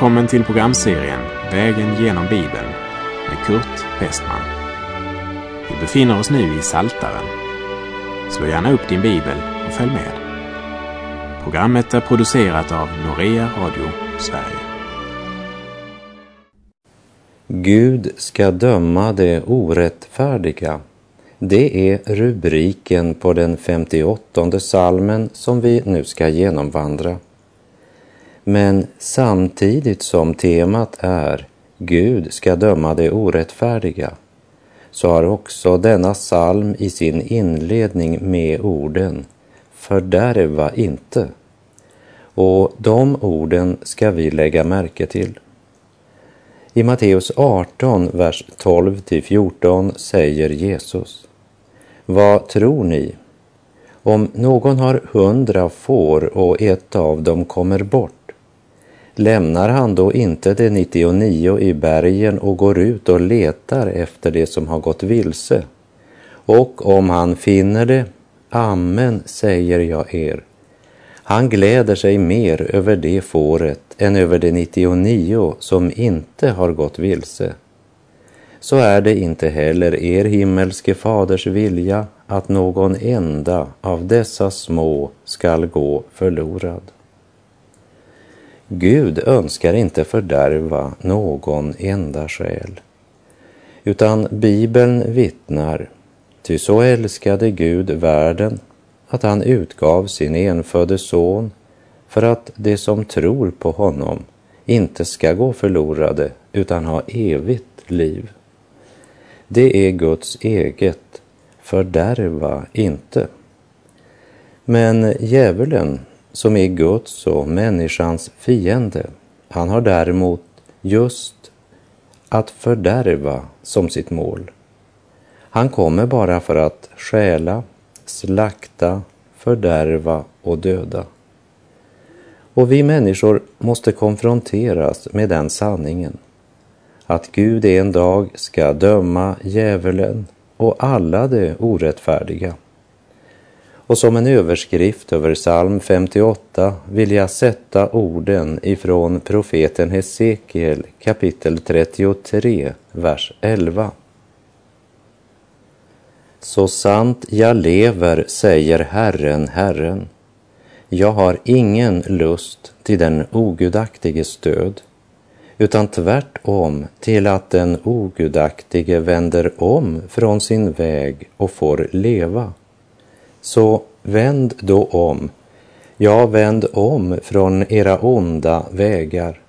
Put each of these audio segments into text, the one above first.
Välkommen till programserien Vägen genom Bibeln med Kurt Westman. Vi befinner oss nu i Saltaren. Slå gärna upp din bibel och följ med. Programmet är producerat av Norea Radio Sverige. Gud ska döma det orättfärdiga. Det är rubriken på den 58 salmen som vi nu ska genomvandra. Men samtidigt som temat är Gud ska döma det orättfärdiga så har också denna psalm i sin inledning med orden Fördärva inte. Och de orden ska vi lägga märke till. I Matteus 18, vers 12 till 14 säger Jesus Vad tror ni? Om någon har hundra får och ett av dem kommer bort lämnar han då inte de 99 i bergen och går ut och letar efter det som har gått vilse? Och om han finner det, amen säger jag er, han gläder sig mer över det fåret än över de 99 som inte har gått vilse. Så är det inte heller er himmelske faders vilja att någon enda av dessa små skall gå förlorad. Gud önskar inte fördärva någon enda själ, utan Bibeln vittnar, ty så älskade Gud världen att han utgav sin enfödde son för att de som tror på honom inte ska gå förlorade utan ha evigt liv. Det är Guds eget, fördärva inte. Men djävulen som är Guds och människans fiende. Han har däremot just att fördärva som sitt mål. Han kommer bara för att stjäla, slakta, fördärva och döda. Och vi människor måste konfronteras med den sanningen att Gud en dag ska döma djävulen och alla de orättfärdiga. Och som en överskrift över psalm 58 vill jag sätta orden ifrån profeten Hesekiel kapitel 33, vers 11. Så sant jag lever, säger Herren, Herren, jag har ingen lust till den ogudaktiges död, utan tvärtom till att den ogudaktige vänder om från sin väg och får leva. Så vänd då om, ja, vänd om från era onda vägar,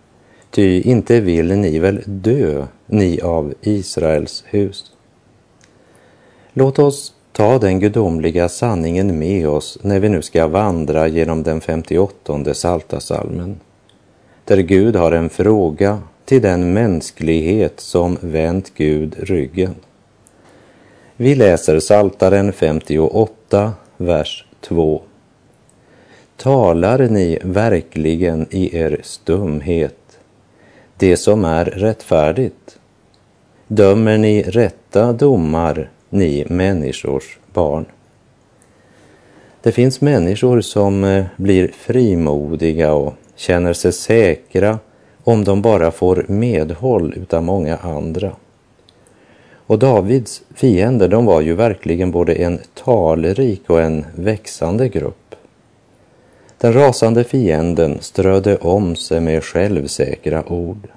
ty inte vill ni väl dö, ni av Israels hus. Låt oss ta den gudomliga sanningen med oss när vi nu ska vandra genom den 58 Saltasalmen, där Gud har en fråga till den mänsklighet som vänt Gud ryggen. Vi läser Saltaren 58, vers 2. Talar ni verkligen i er stumhet det som är rättfärdigt? Dömer ni rätta domar, ni människors barn? Det finns människor som eh, blir frimodiga och känner sig säkra om de bara får medhåll utav många andra. Och Davids fiender, de var ju verkligen både en talrik och en växande grupp. Den rasande fienden strödde om sig med självsäkra ord.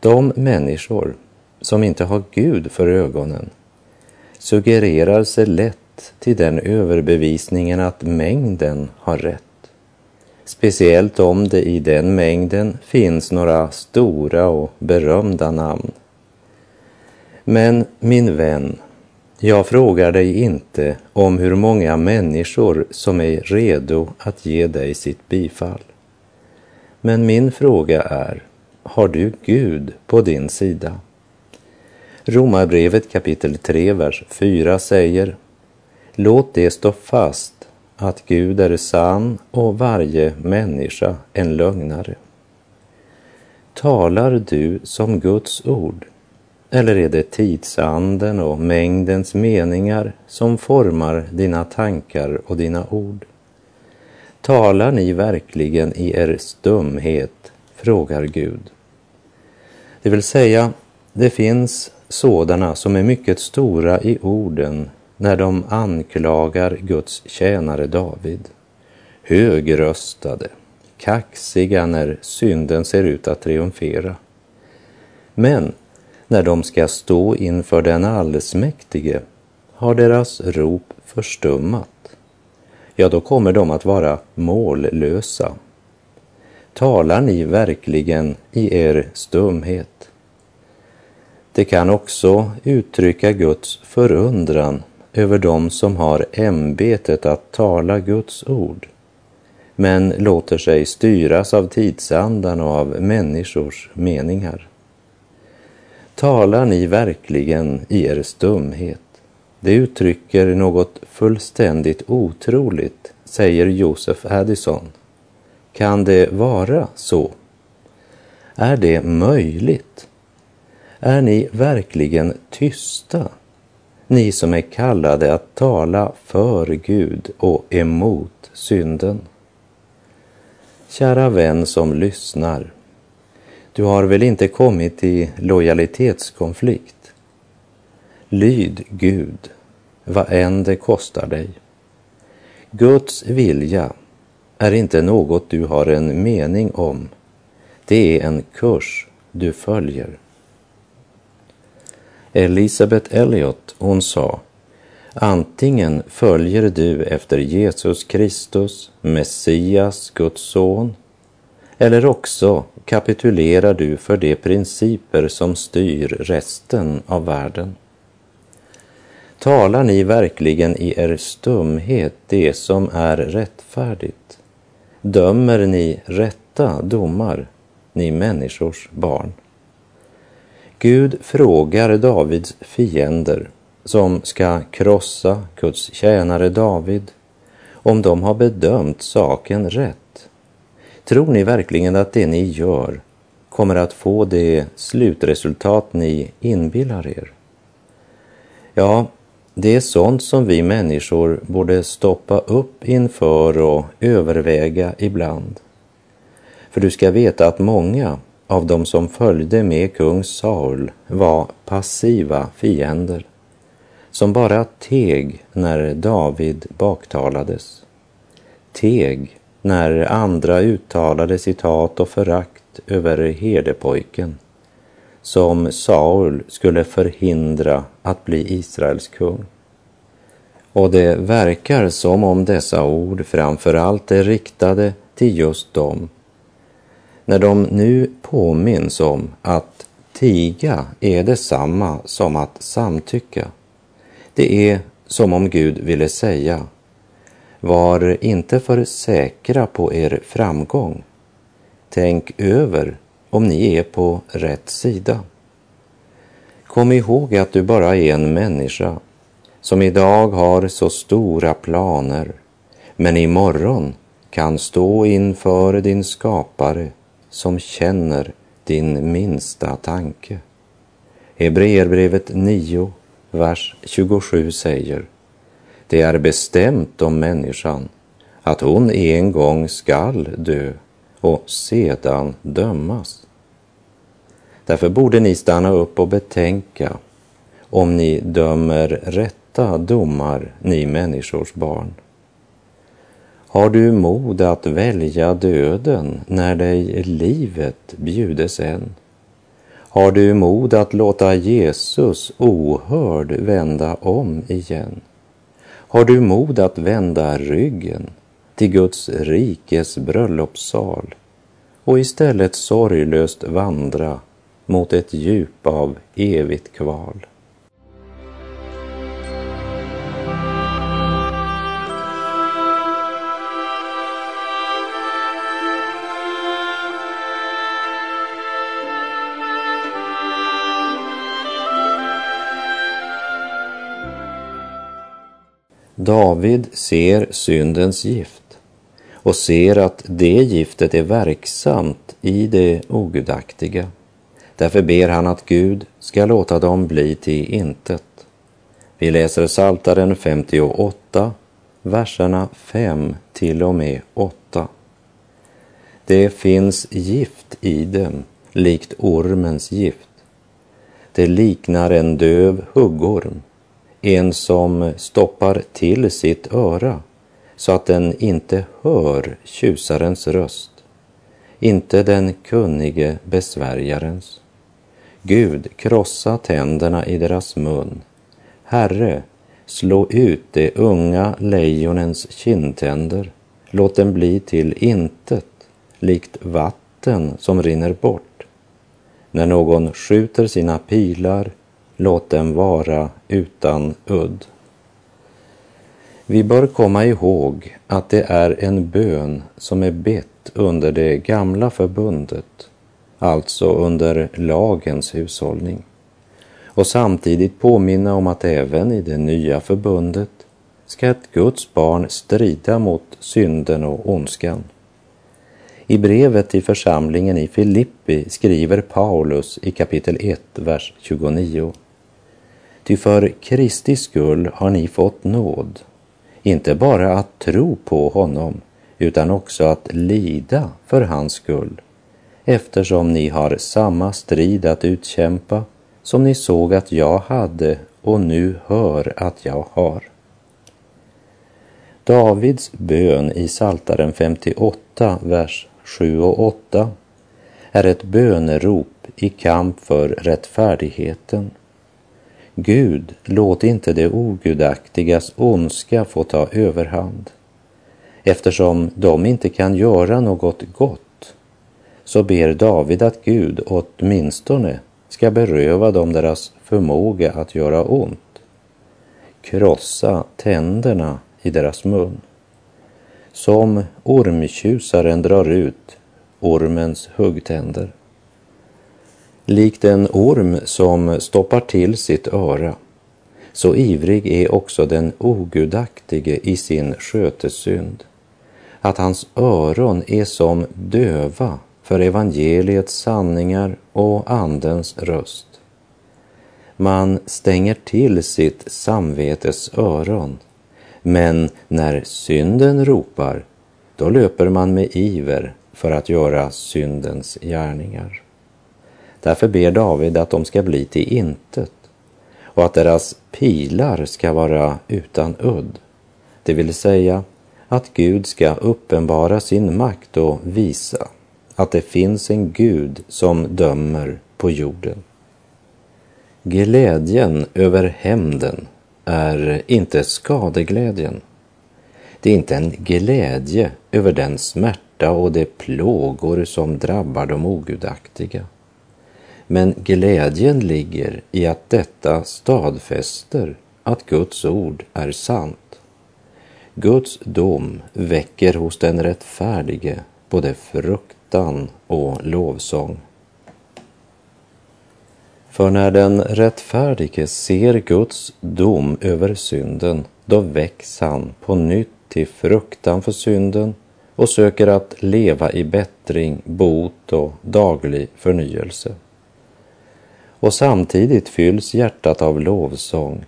De människor som inte har Gud för ögonen suggererar sig lätt till den överbevisningen att mängden har rätt. Speciellt om det i den mängden finns några stora och berömda namn. Men min vän, jag frågar dig inte om hur många människor som är redo att ge dig sitt bifall. Men min fråga är, har du Gud på din sida? Romarbrevet kapitel 3, vers 4 säger Låt det stå fast att Gud är sann och varje människa en lögnare. Talar du som Guds ord eller är det tidsanden och mängdens meningar som formar dina tankar och dina ord? Talar ni verkligen i er stumhet frågar Gud. Det vill säga, det finns sådana som är mycket stora i orden när de anklagar Guds tjänare David. Högröstade, kaxiga när synden ser ut att triumfera. Men när de ska stå inför den allsmäktige har deras rop förstummat. Ja, då kommer de att vara mållösa. Talar ni verkligen i er stumhet? Det kan också uttrycka Guds förundran över dem som har ämbetet att tala Guds ord, men låter sig styras av tidsandan och av människors meningar. Talar ni verkligen i er stumhet? Det uttrycker något fullständigt otroligt, säger Joseph Addison. Kan det vara så? Är det möjligt? Är ni verkligen tysta? Ni som är kallade att tala för Gud och emot synden. Kära vän som lyssnar. Du har väl inte kommit i lojalitetskonflikt? Lyd Gud, vad än det kostar dig. Guds vilja är inte något du har en mening om. Det är en kurs du följer. Elisabeth Elliot, hon sa Antingen följer du efter Jesus Kristus, Messias, Guds son, eller också kapitulerar du för de principer som styr resten av världen. Talar ni verkligen i er stumhet det som är rättfärdigt? Dömer ni rätta domar, ni människors barn? Gud frågar Davids fiender som ska krossa Guds tjänare David om de har bedömt saken rätt. Tror ni verkligen att det ni gör kommer att få det slutresultat ni inbillar er? Ja, det är sånt som vi människor borde stoppa upp inför och överväga ibland. För du ska veta att många av de som följde med kung Saul var passiva fiender som bara teg när David baktalades. Teg när andra uttalade sitt hat och förakt över herdepojken som Saul skulle förhindra att bli Israels kung. Och det verkar som om dessa ord framför allt är riktade till just dem. När de nu påminns om att tiga är detsamma som att samtycka. Det är som om Gud ville säga, var inte för säkra på er framgång. Tänk över om ni är på rätt sida. Kom ihåg att du bara är en människa som idag har så stora planer men imorgon kan stå inför din skapare som känner din minsta tanke. Hebreerbrevet 9, vers 27 säger det är bestämt om människan att hon en gång skall dö och sedan dömas. Därför borde ni stanna upp och betänka om ni dömer rätta domar, ni människors barn. Har du mod att välja döden när dig livet bjudes än? Har du mod att låta Jesus ohörd vända om igen? Har du mod att vända ryggen till Guds rikes bröllopssal och istället sorglöst vandra mot ett djup av evigt kval. David ser syndens gift och ser att det giftet är verksamt i det ogudaktiga. Därför ber han att Gud ska låta dem bli till intet. Vi läser Saltaren 58, verserna 5 till och med 8. Det finns gift i dem, likt ormens gift. Det liknar en döv huggorm, en som stoppar till sitt öra så att den inte hör tjusarens röst, inte den kunnige besvärjarens. Gud, krossa tänderna i deras mun. Herre, slå ut de unga lejonens kindtänder. Låt dem bli till intet, likt vatten som rinner bort. När någon skjuter sina pilar, låt dem vara utan udd. Vi bör komma ihåg att det är en bön som är bett under det gamla förbundet, alltså under lagens hushållning. Och samtidigt påminna om att även i det nya förbundet ska ett Guds barn strida mot synden och ondskan. I brevet till församlingen i Filippi skriver Paulus i kapitel 1, vers 29. Ty för Kristi skull har ni fått nåd. Inte bara att tro på honom, utan också att lida för hans skull, eftersom ni har samma strid att utkämpa som ni såg att jag hade och nu hör att jag har. Davids bön i Saltaren 58, vers 7 och 8 är ett bönerop i kamp för rättfärdigheten. Gud, låt inte det ogudaktigas ondska få ta överhand. Eftersom de inte kan göra något gott så ber David att Gud åtminstone ska beröva dem deras förmåga att göra ont. Krossa tänderna i deras mun. Som ormtjusaren drar ut ormens huggtänder. Likt en orm som stoppar till sitt öra, så ivrig är också den ogudaktige i sin skötesynd, att hans öron är som döva för evangeliets sanningar och Andens röst. Man stänger till sitt samvetes öron, men när synden ropar, då löper man med iver för att göra syndens gärningar. Därför ber David att de ska bli till intet och att deras pilar ska vara utan udd. Det vill säga att Gud ska uppenbara sin makt och visa att det finns en Gud som dömer på jorden. Glädjen över hämnden är inte skadeglädjen. Det är inte en glädje över den smärta och de plågor som drabbar de ogudaktiga. Men glädjen ligger i att detta stadfäster att Guds ord är sant. Guds dom väcker hos den rättfärdige både fruktan och lovsång. För när den rättfärdige ser Guds dom över synden, då väcks han på nytt till fruktan för synden och söker att leva i bättring, bot och daglig förnyelse och samtidigt fylls hjärtat av lovsång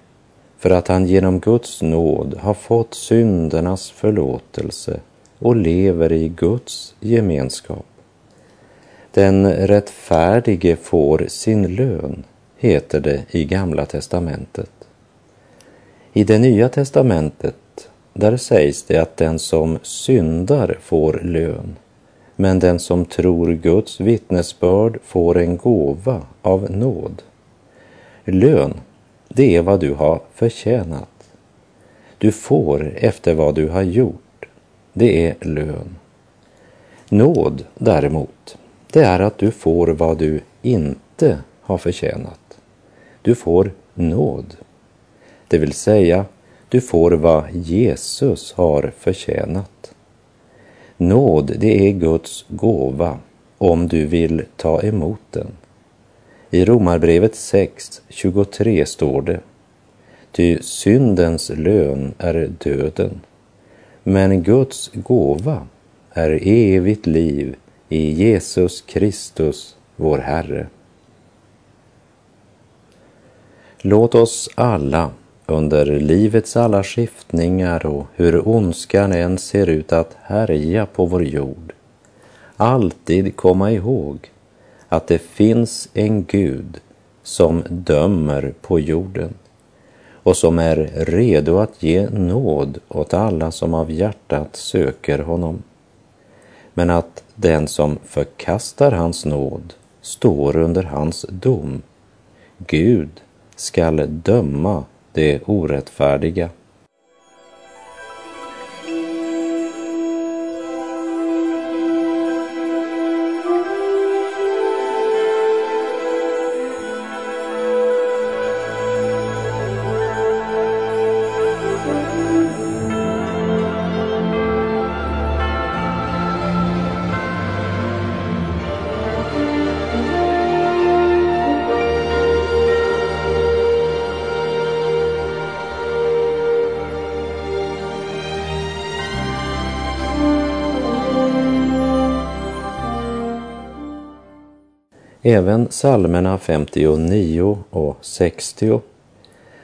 för att han genom Guds nåd har fått syndernas förlåtelse och lever i Guds gemenskap. Den rättfärdige får sin lön, heter det i Gamla testamentet. I det Nya testamentet, där sägs det att den som syndar får lön men den som tror Guds vittnesbörd får en gåva av nåd. Lön, det är vad du har förtjänat. Du får efter vad du har gjort. Det är lön. Nåd däremot, det är att du får vad du inte har förtjänat. Du får nåd. Det vill säga, du får vad Jesus har förtjänat. Nåd, det är Guds gåva om du vill ta emot den. I Romarbrevet 6.23 står det Ty syndens lön är döden, men Guds gåva är evigt liv i Jesus Kristus, vår Herre. Låt oss alla under livets alla skiftningar och hur ondskan än ser ut att härja på vår jord, alltid komma ihåg att det finns en Gud som dömer på jorden och som är redo att ge nåd åt alla som av hjärtat söker honom. Men att den som förkastar hans nåd står under hans dom. Gud skall döma det orättfärdiga. Även psalmerna 59 och 60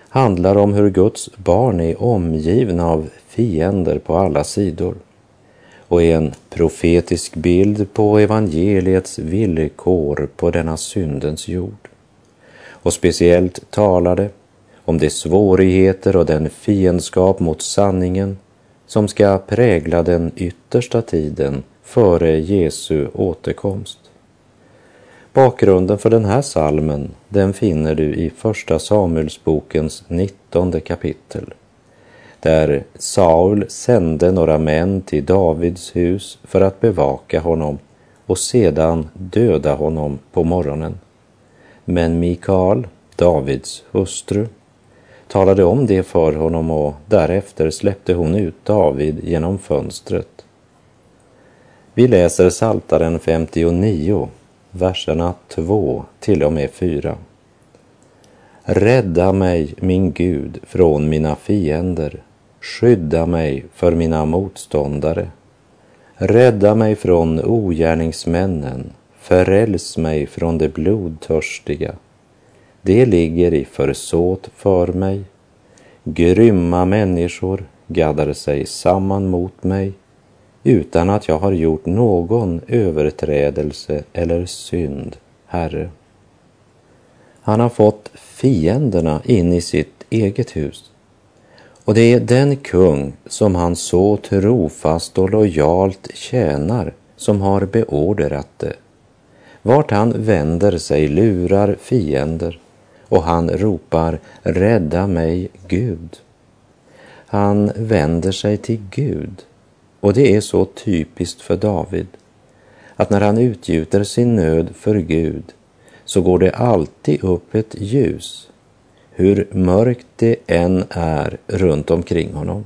handlar om hur Guds barn är omgivna av fiender på alla sidor och är en profetisk bild på evangeliets villkor på denna syndens jord. Och speciellt talar det om de svårigheter och den fiendskap mot sanningen som ska prägla den yttersta tiden före Jesu återkomst. Bakgrunden för den här salmen den finner du i Första Samuelsbokens nittonde kapitel. Där Saul sände några män till Davids hus för att bevaka honom och sedan döda honom på morgonen. Men Mikael, Davids hustru, talade om det för honom och därefter släppte hon ut David genom fönstret. Vi läser Saltaren 59 verserna 2 till och med 4. Rädda mig, min Gud, från mina fiender. Skydda mig för mina motståndare. Rädda mig från ogärningsmännen. Föräls mig från de blodtörstiga. Det ligger i försåt för mig. Grymma människor gaddar sig samman mot mig utan att jag har gjort någon överträdelse eller synd, Herre. Han har fått fienderna in i sitt eget hus. Och det är den kung som han så trofast och lojalt tjänar som har beordrat det. Vart han vänder sig lurar fiender och han ropar ”Rädda mig, Gud”. Han vänder sig till Gud och det är så typiskt för David att när han utgjuter sin nöd för Gud så går det alltid upp ett ljus, hur mörkt det än är runt omkring honom.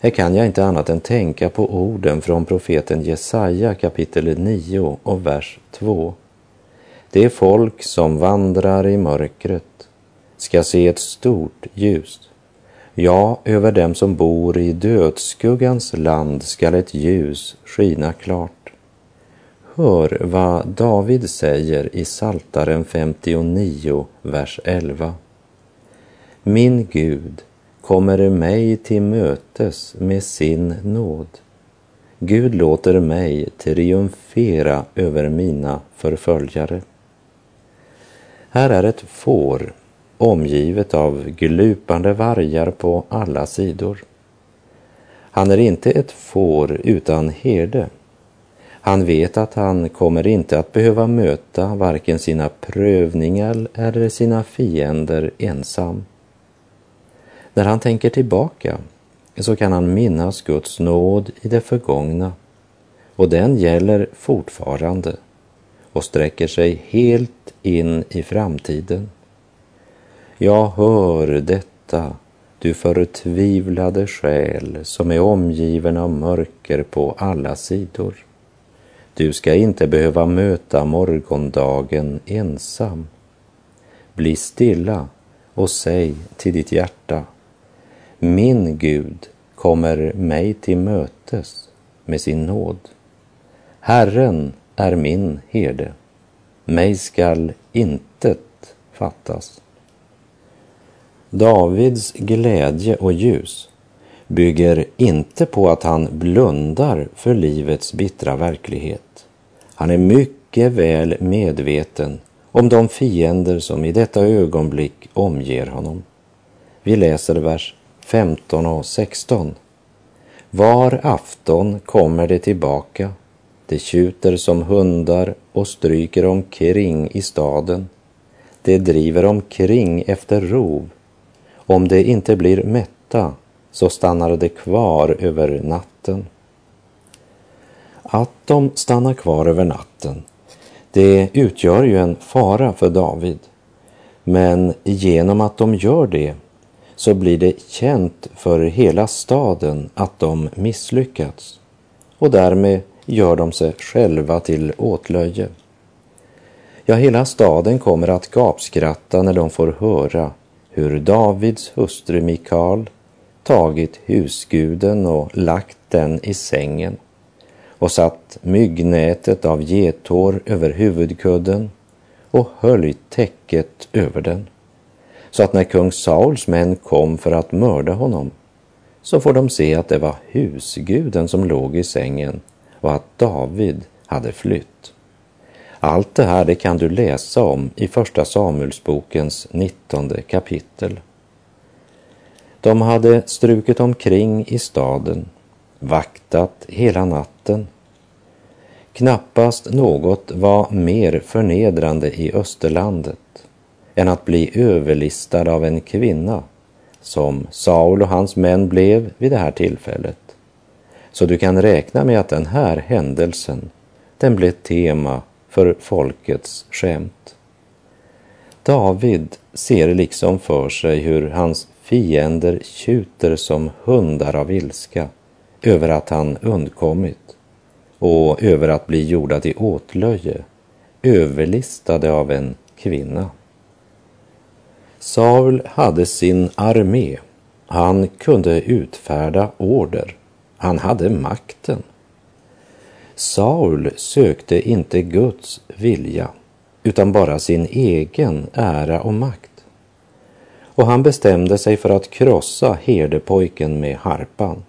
Här kan jag inte annat än tänka på orden från profeten Jesaja kapitel 9 och vers 2. Det folk som vandrar i mörkret ska se ett stort ljus. Ja, över dem som bor i dödsskuggans land skall ett ljus skina klart. Hör vad David säger i Saltaren 59, vers 11. Min Gud kommer mig till mötes med sin nåd. Gud låter mig triumfera över mina förföljare. Här är ett får omgivet av glupande vargar på alla sidor. Han är inte ett får utan herde. Han vet att han kommer inte att behöva möta varken sina prövningar eller sina fiender ensam. När han tänker tillbaka så kan han minnas Guds nåd i det förgångna och den gäller fortfarande och sträcker sig helt in i framtiden. Jag hör detta, du förtvivlade själ som är omgiven av mörker på alla sidor. Du ska inte behöva möta morgondagen ensam. Bli stilla och säg till ditt hjärta, min Gud kommer mig till mötes med sin nåd. Herren är min herde, mig skall intet fattas. Davids glädje och ljus bygger inte på att han blundar för livets bittra verklighet. Han är mycket väl medveten om de fiender som i detta ögonblick omger honom. Vi läser vers 15 och 16. Var afton kommer det tillbaka. Det tjuter som hundar och stryker omkring i staden. Det driver omkring efter rov. Om det inte blir mätta så stannar det kvar över natten. Att de stannar kvar över natten, det utgör ju en fara för David. Men genom att de gör det så blir det känt för hela staden att de misslyckats och därmed gör de sig själva till åtlöje. Ja, hela staden kommer att gapskratta när de får höra hur Davids hustru Mikal tagit husguden och lagt den i sängen och satt myggnätet av getår över huvudkudden och höljt täcket över den. Så att när kung Sauls män kom för att mörda honom så får de se att det var husguden som låg i sängen och att David hade flytt. Allt det här det kan du läsa om i Första Samuelsbokens nittonde kapitel. De hade strukit omkring i staden, vaktat hela natten. Knappast något var mer förnedrande i Österlandet än att bli överlistad av en kvinna som Saul och hans män blev vid det här tillfället. Så du kan räkna med att den här händelsen, den blev tema för folkets skämt. David ser liksom för sig hur hans fiender tjuter som hundar av ilska över att han undkommit och över att bli gjorda till åtlöje, överlistade av en kvinna. Saul hade sin armé. Han kunde utfärda order. Han hade makten. Saul sökte inte Guds vilja utan bara sin egen ära och makt. Och han bestämde sig för att krossa herdepojken med harpan.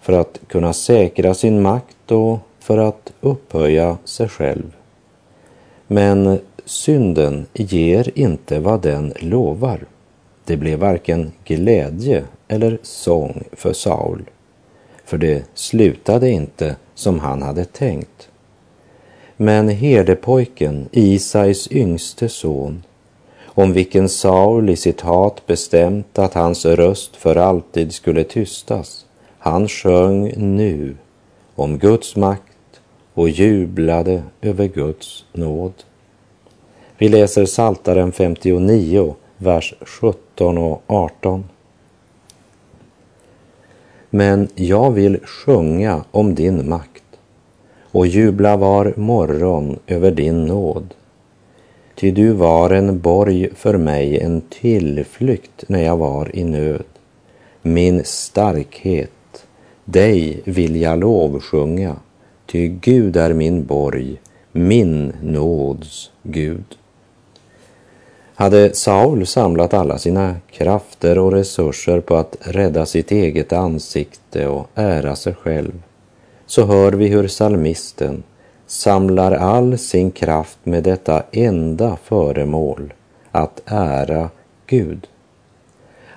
För att kunna säkra sin makt och för att upphöja sig själv. Men synden ger inte vad den lovar. Det blev varken glädje eller sång för Saul, för det slutade inte som han hade tänkt. Men herdepojken, Isais yngste son, om vilken Saul i sitt hat bestämt att hans röst för alltid skulle tystas, han sjöng nu om Guds makt och jublade över Guds nåd. Vi läser Saltaren 59, vers 17 och 18. Men jag vill sjunga om din makt och jubla var morgon över din nåd. Ty du var en borg för mig, en tillflykt när jag var i nöd. Min starkhet, dig vill jag lovsjunga, ty Gud är min borg, min nåds Gud. Hade Saul samlat alla sina krafter och resurser på att rädda sitt eget ansikte och ära sig själv, så hör vi hur salmisten samlar all sin kraft med detta enda föremål, att ära Gud.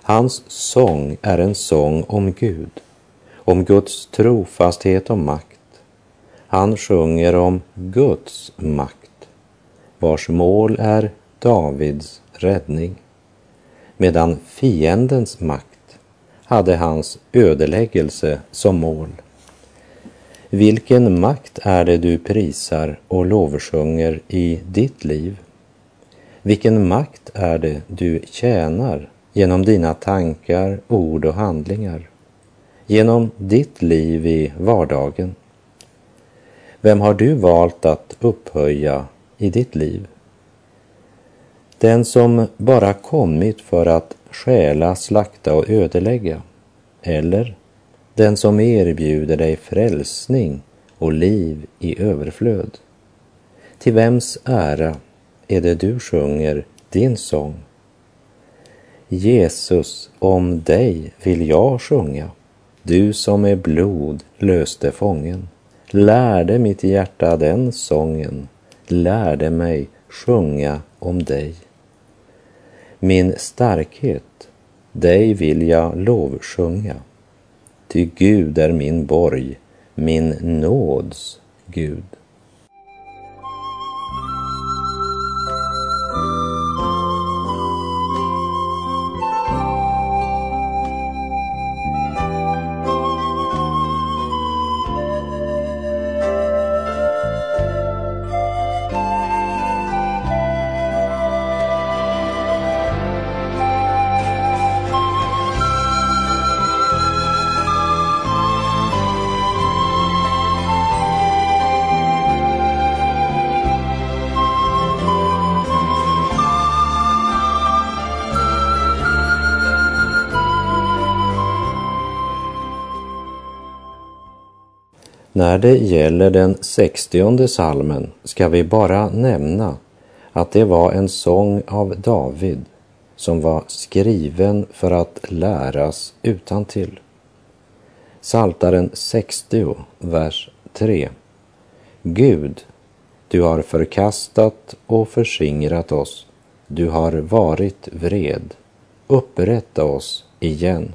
Hans sång är en sång om Gud, om Guds trofasthet och makt. Han sjunger om Guds makt, vars mål är Davids räddning, medan fiendens makt hade hans ödeläggelse som mål. Vilken makt är det du prisar och lovsjunger i ditt liv? Vilken makt är det du tjänar genom dina tankar, ord och handlingar? Genom ditt liv i vardagen? Vem har du valt att upphöja i ditt liv? Den som bara kommit för att stjäla, slakta och ödelägga? Eller den som erbjuder dig frälsning och liv i överflöd? Till vems ära är det du sjunger din sång? Jesus, om dig vill jag sjunga, du som med blod löste fången, lärde mitt hjärta den sången, lärde mig sjunga om dig. Min starkhet, dig vill jag lovsjunga, ty Gud är min borg, min nåds Gud. När det gäller den sextionde salmen ska vi bara nämna att det var en sång av David som var skriven för att läras utan till. Saltaren 60, vers 3. Gud, du har förkastat och förskingrat oss. Du har varit vred. Upprätta oss igen.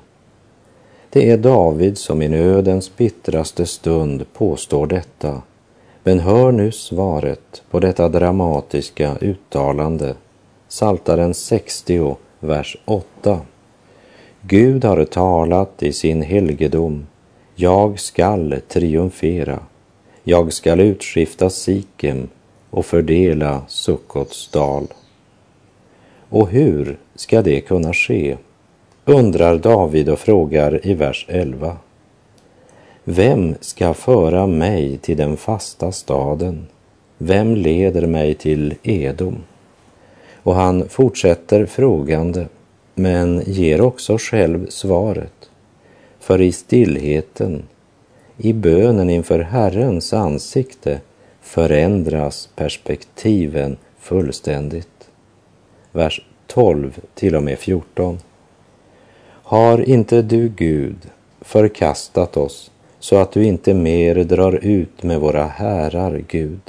Det är David som i nödens bittraste stund påstår detta. Men hör nu svaret på detta dramatiska uttalande. Saltaren 60, vers 8. Gud har talat i sin helgedom. Jag skall triumfera. Jag skall utskifta Sikem och fördela Sukkots dal. Och hur ska det kunna ske? Undrar David och frågar i vers 11. Vem ska föra mig till den fasta staden? Vem leder mig till Edom? Och han fortsätter frågande, men ger också själv svaret. För i stillheten, i bönen inför Herrens ansikte förändras perspektiven fullständigt. Vers 12 till och med 14. Har inte du, Gud, förkastat oss så att du inte mer drar ut med våra härar, Gud?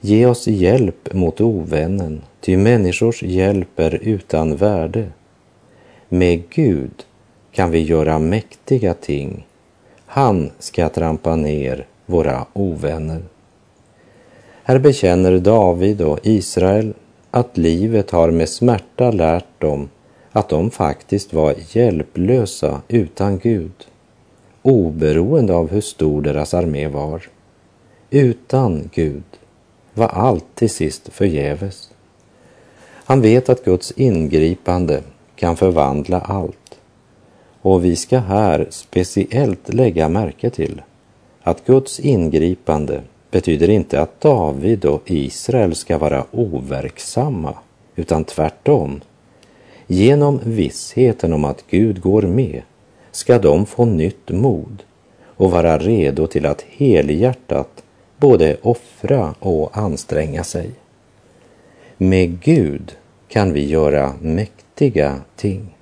Ge oss hjälp mot ovännen, ty människors hjälp är utan värde. Med Gud kan vi göra mäktiga ting. Han ska trampa ner våra ovänner. Här bekänner David och Israel att livet har med smärta lärt dem att de faktiskt var hjälplösa utan Gud, oberoende av hur stor deras armé var. Utan Gud var allt till sist förgäves. Han vet att Guds ingripande kan förvandla allt. Och vi ska här speciellt lägga märke till att Guds ingripande betyder inte att David och Israel ska vara overksamma, utan tvärtom Genom vissheten om att Gud går med ska de få nytt mod och vara redo till att helhjärtat både offra och anstränga sig. Med Gud kan vi göra mäktiga ting.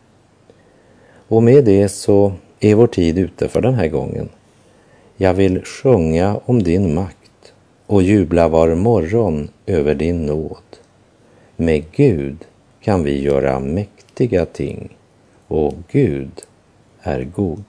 Och med det så är vår tid ute för den här gången. Jag vill sjunga om din makt och jubla var morgon över din nåd. Med Gud kan vi göra mäktiga ting och Gud är god.